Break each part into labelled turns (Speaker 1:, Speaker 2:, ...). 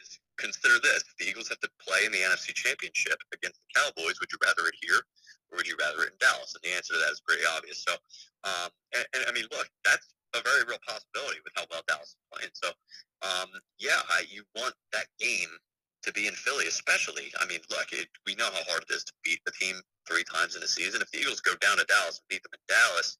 Speaker 1: is consider this: the Eagles have to play in the NFC Championship against the Cowboys, would you rather it here or would you rather it in Dallas? And the answer to that is pretty obvious. So, um, and, and I mean, look, that's a very real possibility with how well Dallas is playing. So, um, yeah, I, you want that game to be in Philly, especially. I mean, look, it, we know how hard it is to beat the team three times in a season. If the Eagles go down to Dallas and beat them in Dallas,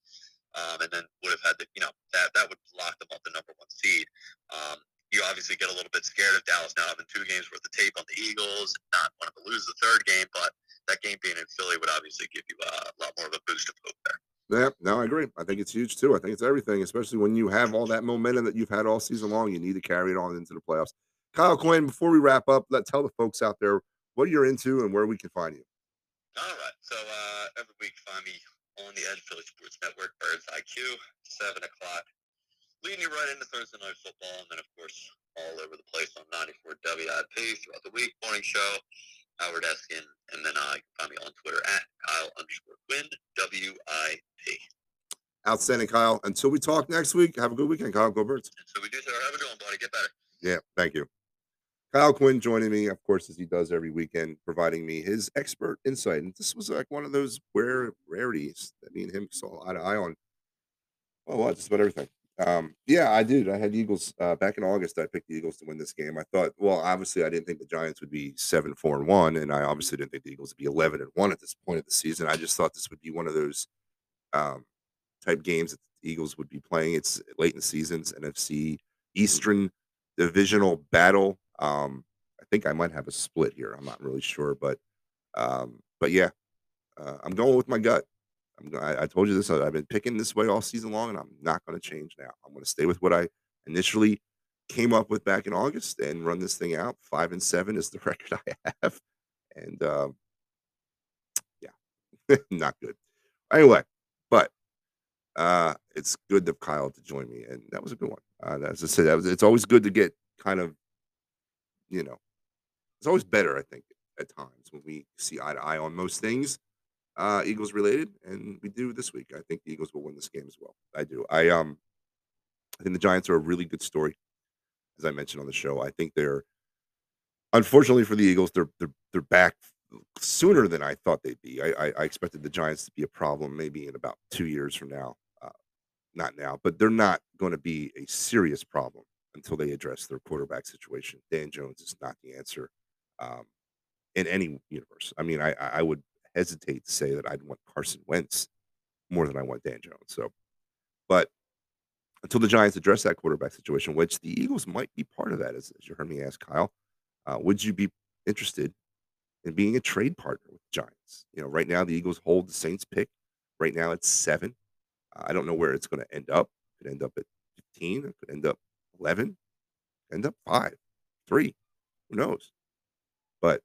Speaker 1: um, and then would have had the, you know, that that would lock them up the number one seed. Um, you obviously get a little bit scared of Dallas now having two games worth of tape on the Eagles, not wanting to lose the third game, but that game being in Philly would obviously give you a lot more of a boost of hope there.
Speaker 2: Yeah, no, I agree. I think it's huge too. I think it's everything, especially when you have all that momentum that you've had all season long. You need to carry it on into the playoffs. Kyle Quinn, before we wrap up, let tell the folks out there what you're into and where we can find you.
Speaker 1: All right. So uh, every week, find me on the Edge Philly Sports Network, Birds IQ, seven o'clock, leading you right into Thursday night football, and then of course all over the place on 94 WIP throughout the week, morning show, Howard Eskin, and then uh, you can find me on Twitter at Kyle underscore Quinn, W I P.
Speaker 2: Outstanding, Kyle. Until we talk next week, have a good weekend, Kyle. Go Birds.
Speaker 1: So we do, sir. Have a good one, buddy. Get better.
Speaker 2: Yeah, thank you. Kyle Quinn joining me, of course, as he does every weekend, providing me his expert insight. And this was like one of those rare rarities that me and him saw eye to eye on. Well, what? Just about everything. Um, yeah, I did. I had Eagles uh, back in August. I picked the Eagles to win this game. I thought, well, obviously, I didn't think the Giants would be seven, four, and one, and I obviously didn't think the Eagles would be eleven and one at this point of the season. I just thought this would be one of those um, type games that the Eagles would be playing. It's late in the seasons, NFC Eastern divisional battle. Um, I think I might have a split here. I'm not really sure, but um, but yeah, uh, I'm going with my gut. I'm, I, I told you this. I- I've been picking this way all season long, and I'm not going to change now. I'm going to stay with what I initially came up with back in August and run this thing out. Five and seven is the record I have, and um, yeah, not good. Anyway, but uh, it's good of Kyle to join me, and that was a good one. Uh, as I said, that was, it's always good to get kind of, you know, it's always better, I think, at times when we see eye to eye on most things, uh, Eagles related, and we do this week. I think the Eagles will win this game as well. I do. I um, I think the Giants are a really good story, as I mentioned on the show. I think they're, unfortunately for the Eagles, they're they're they're back sooner than I thought they'd be. I I, I expected the Giants to be a problem maybe in about two years from now. Uh, not now, but they're not going to be a serious problem until they address their quarterback situation. Dan Jones is not the answer um, in any universe. I mean, I I I would hesitate to say that I'd want Carson Wentz more than I want Dan Jones. So, but until the Giants address that quarterback situation, which the Eagles might be part of that, as, as you heard me ask Kyle, uh, would you be interested in being a trade partner with the Giants? You know, right now the Eagles hold the Saints pick. Right now it's seven. I don't know where it's going to end up. It could end up at 15. It could end up 11. End up five, three. Who knows? But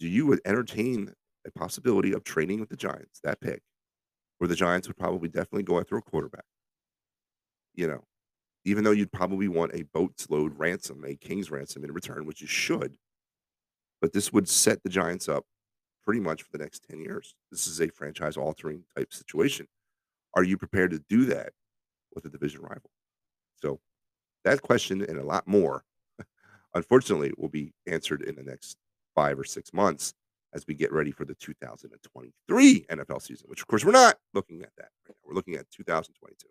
Speaker 2: do you entertain a possibility of trading with the Giants that pick, where the Giants would probably definitely go after a quarterback? You know, even though you'd probably want a boat's load ransom, a king's ransom in return, which you should. But this would set the Giants up pretty much for the next 10 years. This is a franchise altering type situation. Are you prepared to do that with a division rival? So that question and a lot more, unfortunately, will be answered in the next five or six months as we get ready for the 2023 NFL season, which of course we're not looking at that right now. We're looking at 2022.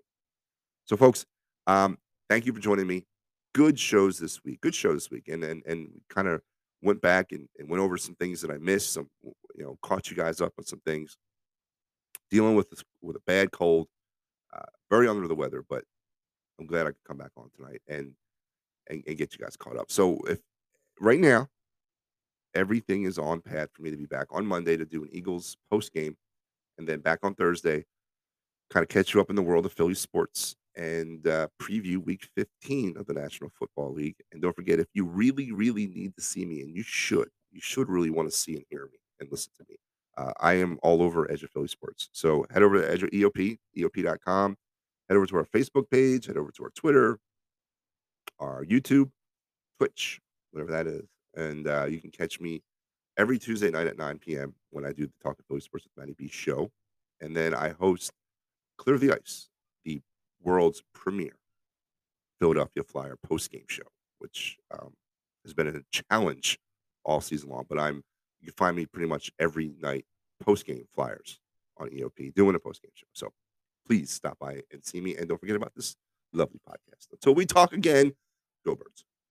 Speaker 2: So, folks, um, thank you for joining me. Good shows this week. Good show this week, and and and kind of went back and, and went over some things that I missed. Some you know caught you guys up on some things. Dealing with this, with a bad cold, uh, very under the weather, but I'm glad I could come back on tonight and, and and get you guys caught up. So if right now everything is on path for me to be back on Monday to do an Eagles post game, and then back on Thursday, kind of catch you up in the world of Philly sports and uh, preview Week 15 of the National Football League. And don't forget, if you really, really need to see me, and you should, you should really want to see and hear me and listen to me. Uh, I am all over Edge of Philly Sports. So head over to Edge of EOP, EOP.com. Head over to our Facebook page. Head over to our Twitter, our YouTube, Twitch, whatever that is. And uh, you can catch me every Tuesday night at 9 p.m. when I do the Talk of Philly Sports with Manny B show. And then I host Clear the Ice, the world's premier Philadelphia Flyer post game show, which um, has been a challenge all season long. But I'm you can find me pretty much every night post game flyers on EOP doing a post game show. So please stop by and see me. And don't forget about this lovely podcast. Until we talk again, go birds.